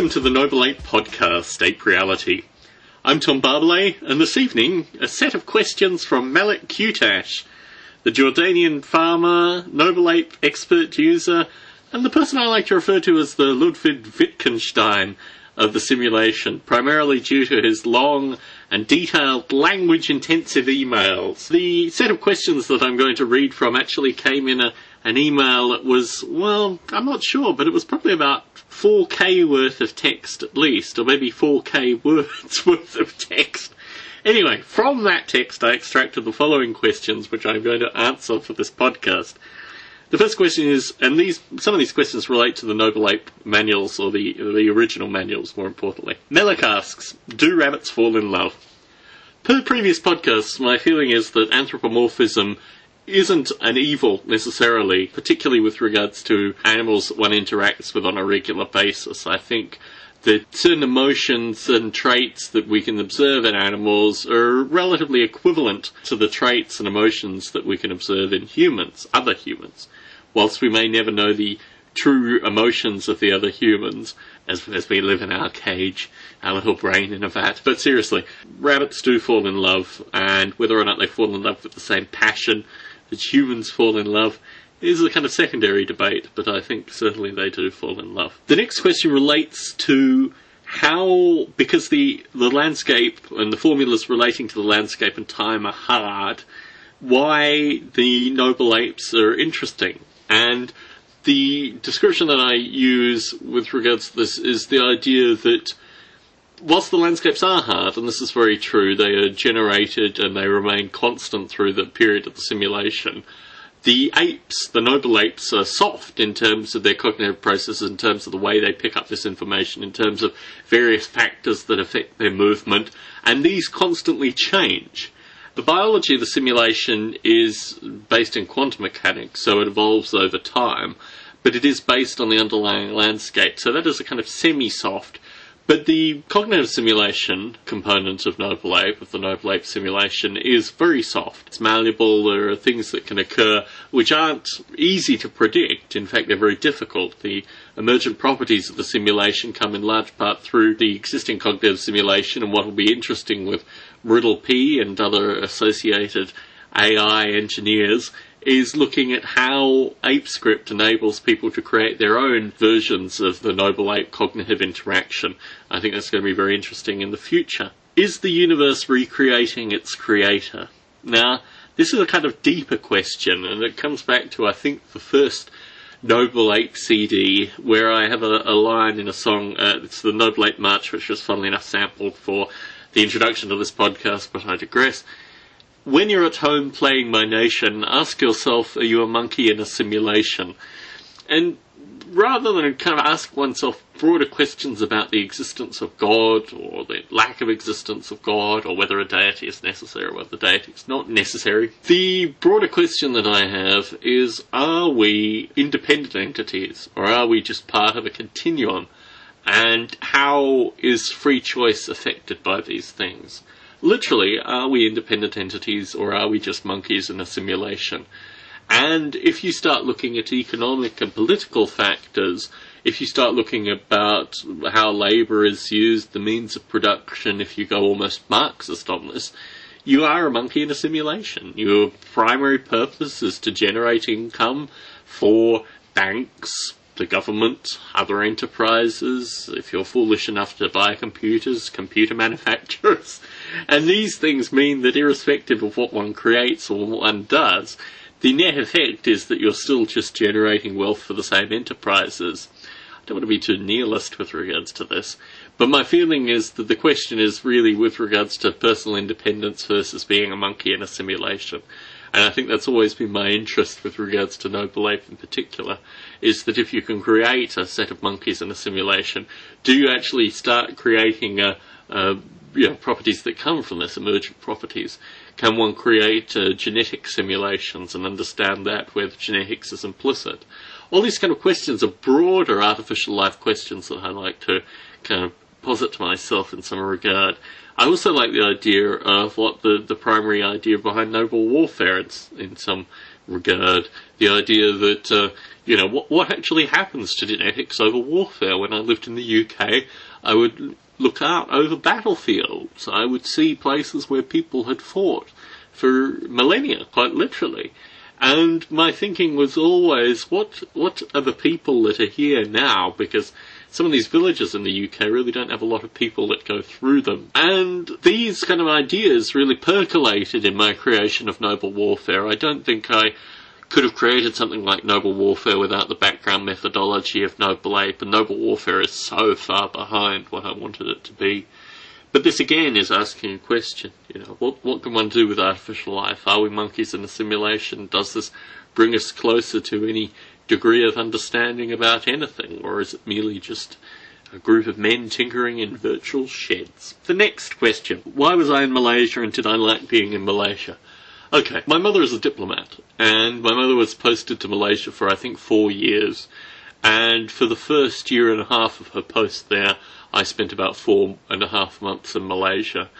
Welcome to the Noble Ape Podcast, Ape Reality. I'm Tom Barbalet, and this evening, a set of questions from Malek Qtaish, the Jordanian farmer, Noble Ape expert user, and the person I like to refer to as the Ludwig Wittgenstein of the simulation, primarily due to his long and detailed language intensive emails. The set of questions that I'm going to read from actually came in a, an email that was, well, I'm not sure, but it was probably about 4k worth of text at least, or maybe 4k words worth of text. Anyway, from that text I extracted the following questions which I'm going to answer for this podcast. The first question is, and these some of these questions relate to the Noble Ape manuals or the the original manuals, more importantly. Malek asks, "Do rabbits fall in love?" Per previous podcasts, my feeling is that anthropomorphism isn't an evil necessarily, particularly with regards to animals that one interacts with on a regular basis. I think that certain emotions, and traits that we can observe in animals are relatively equivalent to the traits and emotions that we can observe in humans, other humans whilst we may never know the true emotions of the other humans as, as we live in our cage, our little brain in a vat. But seriously, rabbits do fall in love, and whether or not they fall in love with the same passion that humans fall in love is a kind of secondary debate, but I think certainly they do fall in love. The next question relates to how, because the, the landscape and the formulas relating to the landscape and time are hard, why the noble apes are interesting. And the description that I use with regards to this is the idea that whilst the landscapes are hard, and this is very true, they are generated and they remain constant through the period of the simulation. The apes, the noble apes, are soft in terms of their cognitive processes, in terms of the way they pick up this information, in terms of various factors that affect their movement, and these constantly change. The biology of the simulation is based in quantum mechanics, so it evolves over time, but it is based on the underlying landscape. So that is a kind of semi-soft. But the cognitive simulation component of Noble Ape, of the Noble Ape simulation, is very soft. It's malleable. There are things that can occur which aren't easy to predict. In fact, they're very difficult. The emergent properties of the simulation come in large part through the existing cognitive simulation, and what will be interesting with RIDDLE-P and other associated AI engineers is looking at how ApeScript enables people to create their own versions of the Noble Ape cognitive interaction. I think that's going to be very interesting in the future. Is the universe recreating its creator? Now, this is a kind of deeper question, and it comes back to, I think, the first Noble Ape CD, where I have a, a line in a song, uh, it's the Noble Ape March, which was funnily enough sampled for the introduction to this podcast, but I digress. When you're at home playing My Nation, ask yourself, are you a monkey in a simulation? And rather than kind of ask oneself broader questions about the existence of God or the lack of existence of God or whether a deity is necessary or whether a deity is not necessary, the broader question that I have is are we independent entities or are we just part of a continuum and how is free choice affected by these things? Literally, are we independent entities or are we just monkeys in a simulation? And if you start looking at economic and political factors, if you start looking about how labour is used, the means of production, if you go almost Marxist on this, you are a monkey in a simulation. Your primary purpose is to generate income for banks, the government, other enterprises, if you're foolish enough to buy computers, computer manufacturers. And these things mean that irrespective of what one creates or what one does, the net effect is that you're still just generating wealth for the same enterprises. I don't want to be too nihilist with regards to this, but my feeling is that the question is really with regards to personal independence versus being a monkey in a simulation. And I think that's always been my interest with regards to Noble Ape in particular, is that if you can create a set of monkeys in a simulation, do you actually start creating a, a you know, properties that come from this, emergent properties? Can one create uh, genetic simulations and understand that where the genetics is implicit? All these kind of questions are broader artificial life questions that I like to kind of posit to myself in some regard. I also like the idea of what the, the primary idea behind noble warfare in, in some regard. The idea that, uh, you know, what, what actually happens to genetics over warfare. When I lived in the UK, I would look out over battlefields. I would see places where people had fought for millennia, quite literally. And my thinking was always, what what are the people that are here now? Because some of these villages in the UK really don't have a lot of people that go through them. And these kind of ideas really percolated in my creation of Noble Warfare. I don't think I could have created something like Noble Warfare without the background methodology of Noble Ape, and Noble Warfare is so far behind what I wanted it to be. But this again is asking a question. You know, what what can one do with artificial life? Are we monkeys in a simulation? Does this bring us closer to any degree of understanding about anything, or is it merely just a group of men tinkering in virtual sheds? The next question: Why was I in Malaysia, and did I like being in Malaysia? Okay, my mother is a diplomat, and my mother was posted to Malaysia for I think four years. And for the first year and a half of her post there, I spent about four and a half months in Malaysia.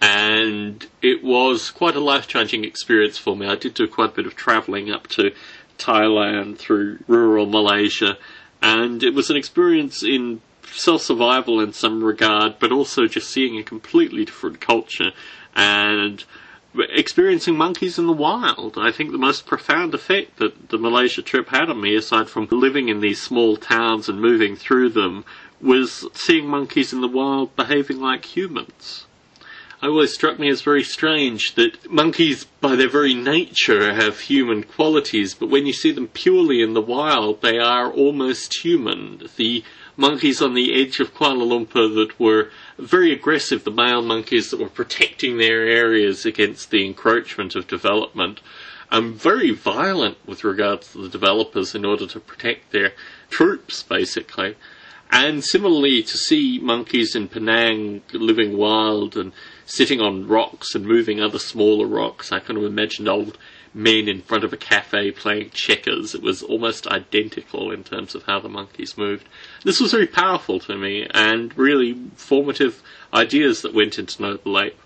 And it was quite a life changing experience for me. I did do quite a bit of travelling up to Thailand through rural Malaysia, and it was an experience in self survival in some regard, but also just seeing a completely different culture and experiencing monkeys in the wild. I think the most profound effect that the Malaysia trip had on me, aside from living in these small towns and moving through them, was seeing monkeys in the wild behaving like humans. It always struck me as very strange that monkeys, by their very nature, have human qualities, but when you see them purely in the wild, they are almost human. The monkeys on the edge of Kuala Lumpur that were very aggressive, the male monkeys that were protecting their areas against the encroachment of development, and very violent with regards to the developers in order to protect their troops, basically. And similarly, to see monkeys in Penang living wild and sitting on rocks and moving other smaller rocks, I kind of imagined old men in front of a cafe playing checkers. It was almost identical in terms of how the monkeys moved. This was very powerful to me and really formative ideas that went into Noble Ape.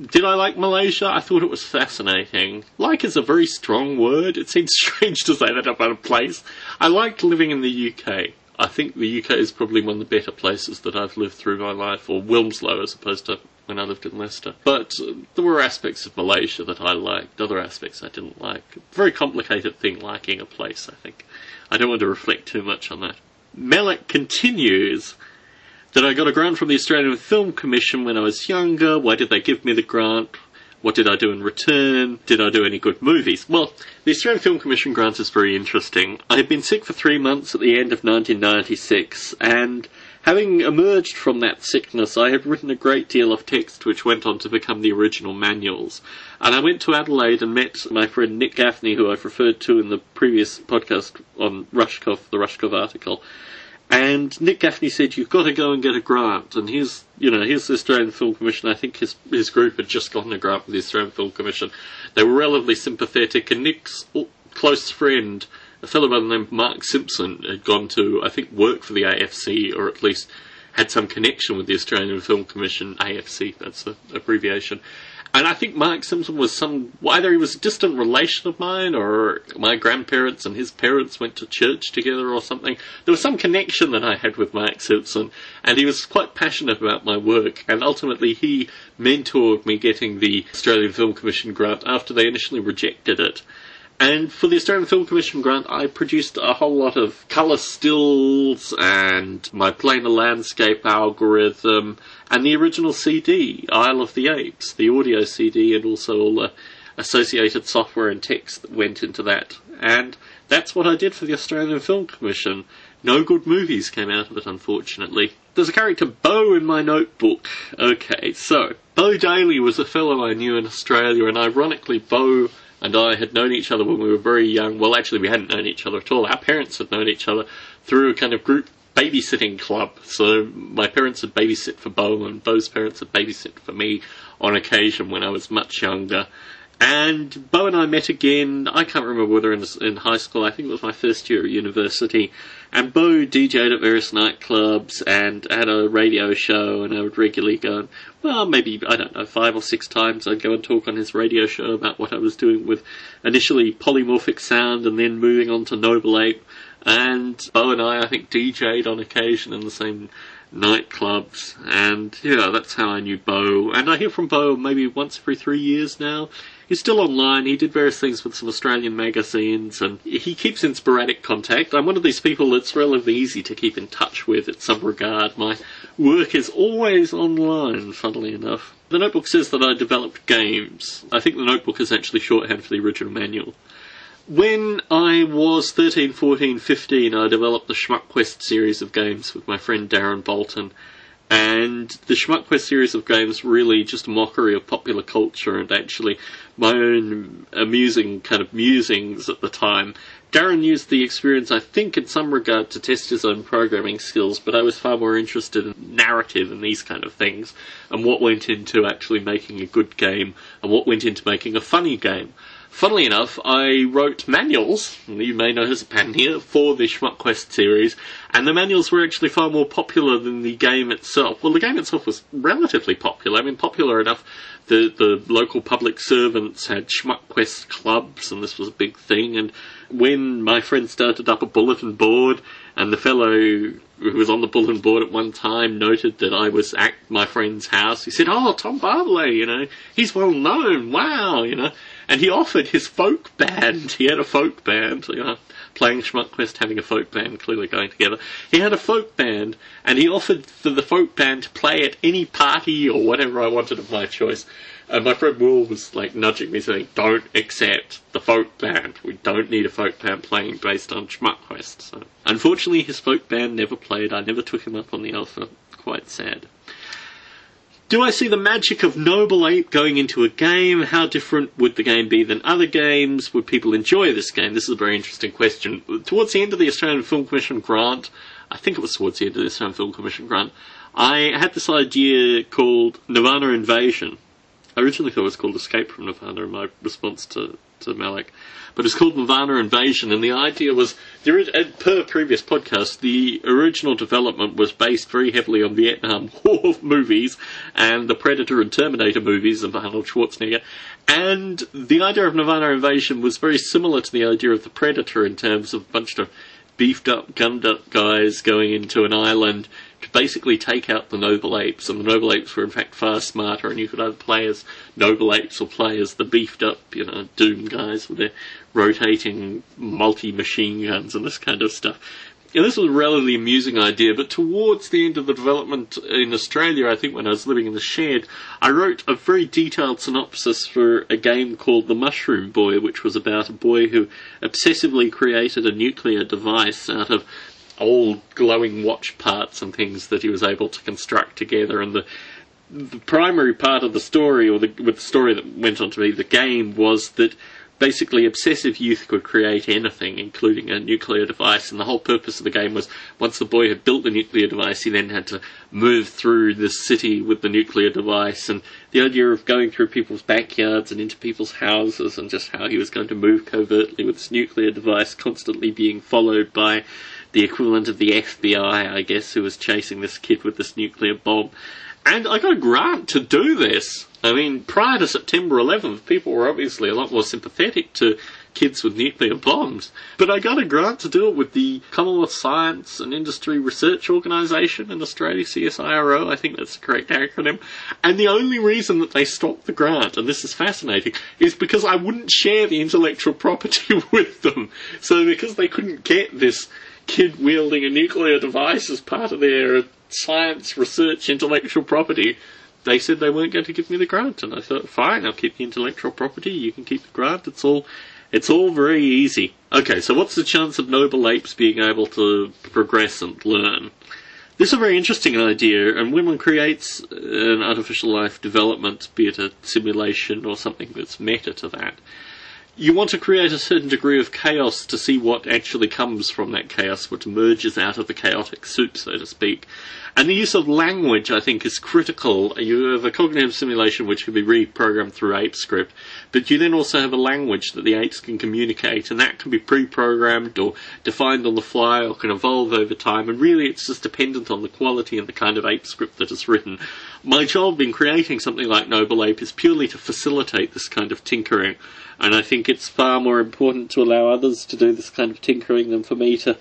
Did I like Malaysia? I thought it was fascinating. Like is a very strong word. It seems strange to say that about a place. I liked living in the UK. I think the UK is probably one of the better places that I've lived through my life, or Wilmslow as opposed to when I lived in Leicester. But there were aspects of Malaysia that I liked, other aspects I didn't like. Very complicated thing liking a place, I think. I don't want to reflect too much on that. Malek continues that I got a grant from the Australian Film Commission when I was younger. Why did they give me the grant? What did I do in return? Did I do any good movies? Well, the Australian Film Commission grant is very interesting. I had been sick for three months at the end of 1996, and Having emerged from that sickness, I had written a great deal of text which went on to become the original manuals. And I went to Adelaide and met my friend Nick Gaffney, who I've referred to in the previous podcast on Rushkoff, the Rushkoff article. And Nick Gaffney said, "You've got to go and get a grant." And here's, you know, here's the Australian Film Commission. I think his his group had just gotten a grant from the Australian Film Commission. They were relatively sympathetic, and Nick's close friend a fellow by the name of Mark Simpson had gone to, I think, work for the AFC, or at least had some connection with the Australian Film Commission, AFC, that's the abbreviation. And I think Mark Simpson was some, either he was a distant relation of mine, or my grandparents and his parents went to church together or something. There was some connection that I had with Mark Simpson, and he was quite passionate about my work, and ultimately he mentored me getting the Australian Film Commission grant after they initially rejected it. And for the Australian Film Commission grant, I produced a whole lot of colour stills and my planar landscape algorithm and the original CD, Isle of the Apes, the audio CD, and also all the associated software and text that went into that. And that's what I did for the Australian Film Commission. No good movies came out of it, unfortunately. There's a character Bo in my notebook. Okay, so Bo Daly was a fellow I knew in Australia, and ironically, Bo and I had known each other when we were very young. Well, actually, we hadn't known each other at all. Our parents had known each other through a kind of group babysitting club. So my parents had babysit for Bo, and Bo's parents had babysit for me on occasion when I was much younger. And Bo and I met again. I can't remember whether in, in high school. I think it was my first year at university. And Bo DJ'd at various nightclubs and had a radio show. And I would regularly go. And, well, maybe I don't know, five or six times I'd go and talk on his radio show about what I was doing with initially polymorphic sound and then moving on to Noble Ape. And Bo and I, I think, DJ'd on occasion in the same nightclubs, and yeah, that's how I knew Bo. And I hear from Bo maybe once every three years now. He's still online. He did various things with some Australian magazines, and he keeps in sporadic contact. I'm one of these people that's relatively easy to keep in touch with in some regard. My work is always online, funnily enough. The notebook says that I developed games. I think the notebook is actually shorthand for the original manual. When I was 13, 14, 15, I developed the Schmuck Quest series of games with my friend Darren Bolton. And the Schmuck Quest series of games really just a mockery of popular culture and actually my own amusing kind of musings at the time. Darren used the experience, I think, in some regard to test his own programming skills, but I was far more interested in narrative and these kind of things, and what went into actually making a good game, and what went into making a funny game. Funnily enough, I wrote manuals, you may notice a pattern here, for the Schmuck Quest series, and the manuals were actually far more popular than the game itself. Well, the game itself was relatively popular. I mean, popular enough the, the local public servants had Schmuck Quest clubs, and this was a big thing. And when my friend started up a bulletin board, and the fellow who was on the bulletin board at one time noted that I was at my friend's house, he said, "Oh, Tom Barbalet, you know, he's well known. Wow, you know." And he offered his folk band. He had a folk band, you know, playing Schmuckquest, having a folk band, clearly going together. He had a folk band, and he offered for the folk band to play at any party or whatever I wanted of my choice. And my friend Will was like nudging me, saying, "Don't accept the folk band. We don't need a folk band playing based on Schmuckquest." So, unfortunately, his folk band never played. I never took him up on the offer. Quite sad. Do I see the magic of Noble Ape going into a game? How different would the game be than other games? Would people enjoy this game? This is a very interesting question. Towards the end of the Australian Film Commission grant, I think it was towards the end of the Australian Film Commission grant, I had this idea called Nirvana Invasion. Originally thought it was called Escape from Nirvana in my response to, to Malek but it's called Nirvana Invasion, and the idea was, per previous podcast, the original development was based very heavily on Vietnam War movies and the Predator and Terminator movies of Arnold Schwarzenegger, and the idea of Nirvana Invasion was very similar to the idea of the Predator in terms of a bunch of beefed up, gunned up guys going into an island to basically take out the noble apes, and the noble apes were in fact far smarter, and you could either play as noble apes or play as the beefed up, you know, Doom guys with their rotating multi machine guns and this kind of stuff. And this was a relatively amusing idea, but towards the end of the development in Australia, I think when I was living in the shed, I wrote a very detailed synopsis for a game called The Mushroom Boy, which was about a boy who obsessively created a nuclear device out of old glowing watch parts and things that he was able to construct together. And the the primary part of the story, or the, with the story that went on to be the game, was that basically obsessive youth could create anything, including a nuclear device. And the whole purpose of the game was once the boy had built the nuclear device, he then had to move through the city with the nuclear device. And the idea of going through people's backyards and into people's houses, and just how he was going to move covertly with this nuclear device, constantly being followed by the equivalent of the FBI, I guess, who was chasing this kid with this nuclear bomb. And I got a grant to do this. I mean, prior to September 11th, people were obviously a lot more sympathetic to kids with nuclear bombs. But I got a grant to do it with the Commonwealth Science and Industry Research Organisation in Australia, CSIRO, I think that's the correct acronym. And the only reason that they stopped the grant, and this is fascinating, is because I wouldn't share the intellectual property with them. So because they couldn't get this kid wielding a nuclear device as part of their science research intellectual property, they said they weren't going to give me the grant, and I thought, fine, I'll keep the intellectual property. You can keep the grant. It's all, it's all very easy. Okay, so what's the chance of noble apes being able to progress and learn? This is a very interesting idea, and when one creates an artificial life development, be it a simulation or something that's meta to that, you want to create a certain degree of chaos to see what actually comes from that chaos, what emerges out of the chaotic soup, so to speak. And the use of language, I think, is critical. You have a cognitive simulation which can be reprogrammed through ApeScript, but you then also have a language that the apes can communicate, and that can be pre-programmed or defined on the fly or can evolve over time, and really it's just dependent on the quality and the kind of ApeScript that is written. My job in creating something like Noble Ape is purely to facilitate this kind of tinkering, and I think it's far more important to allow others to do this kind of tinkering than for me to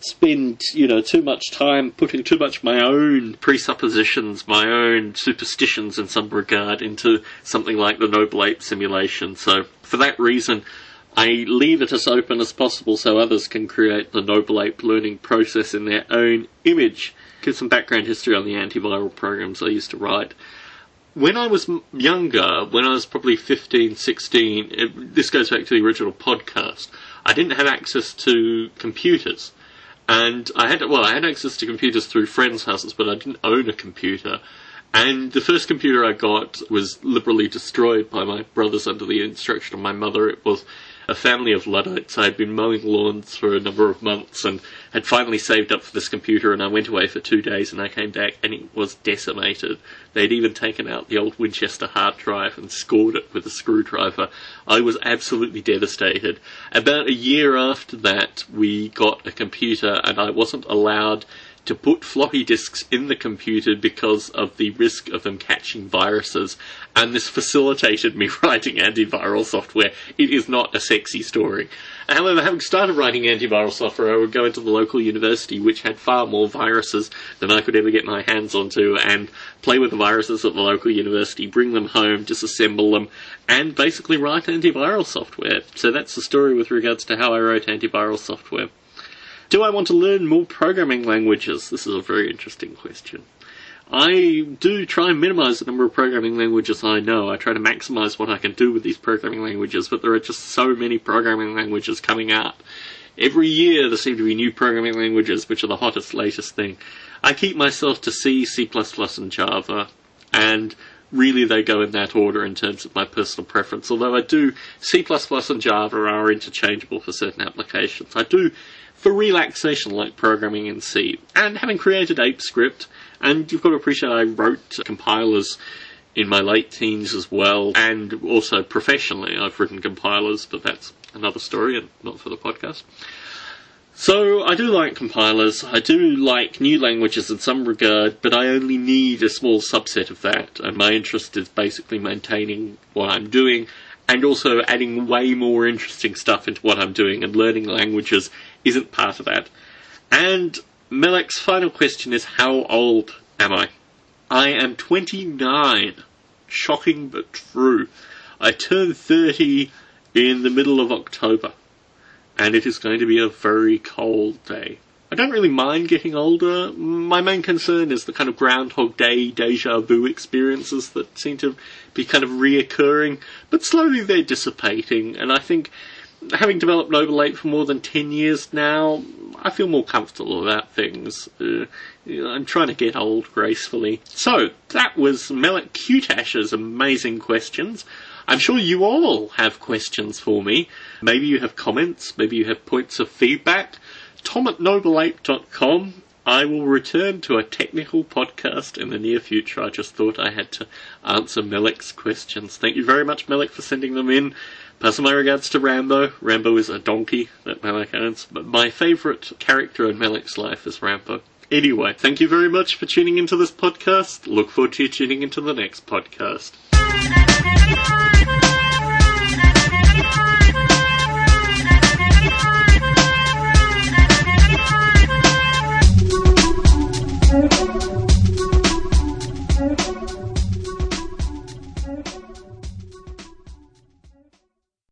spend, you know, too much time putting too much my own presuppositions, my own superstitions in some regard into something like the Noble Ape simulation. So, for that reason, I leave it as open as possible so others can create the Noble Ape learning process in their own image. Give some background history on the antiviral programs I used to write. When I was younger, when I was probably 15, 16, it, this goes back to the original podcast, I didn't have access to computers. And I had, well, I had access to computers through friends' houses, but I didn't own a computer. And the first computer I got was liberally destroyed by my brothers under the instruction of my mother. It was a family of Luddites. I had been mowing lawns for a number of months and had finally saved up for this computer and I went away for two days and I came back and it was decimated. They'd even taken out the old Winchester hard drive and scored it with a screwdriver. I was absolutely devastated. About a year after that, we got a computer and I wasn't allowed to put floppy disks in the computer because of the risk of them catching viruses, and this facilitated me writing antiviral software. It is not a sexy story. However, having started writing antiviral software, I would go into the local university, which had far more viruses than I could ever get my hands onto, and play with the viruses at the local university, bring them home, disassemble them, and basically write antiviral software. So that's the story with regards to how I wrote antiviral software. Do I want to learn more programming languages? This is a very interesting question. I do try and minimize the number of programming languages I know. I try to maximize what I can do with these programming languages, but there are just so many programming languages coming out. Every year there seem to be new programming languages which are the hottest, latest thing. I keep myself to C, C++, and Java, and really they go in that order in terms of my personal preference. Although I do, C++ and Java are interchangeable for certain applications. I do for relaxation like programming in C. And having created ApeScript, and you've got to appreciate I wrote compilers in my late teens as well, and also professionally I've written compilers, but that's another story and not for the podcast. So I do like compilers, I do like new languages in some regard, but I only need a small subset of that, and my interest is basically maintaining what I'm doing and also adding way more interesting stuff into what I'm doing and learning languages isn't part of that. And Malek's final question is how old am I? I am 29. Shocking but true. I turn 30 in the middle of October. And it is going to be a very cold day. I don't really mind getting older. My main concern is the kind of Groundhog Day deja vu experiences that seem to be kind of reoccurring, but slowly they're dissipating, and I think having developed Noble Ape for more than 10 years now, I feel more comfortable about things. Uh, I'm trying to get old gracefully. So, that was Malek Qtaish's amazing questions. I'm sure you all have questions for me. Maybe you have comments, maybe you have points of feedback. Tom at nobleape.com. I will return to a technical podcast in the near future. I just thought I had to answer Malek's questions. Thank you very much, Malek, for sending them in. Pass my regards to Rambo. Rambo is a donkey that Malek owns, but my favourite character in Malek's life is Rambo. Anyway, thank you very much for tuning into this podcast. Look forward to you tuning into the next podcast.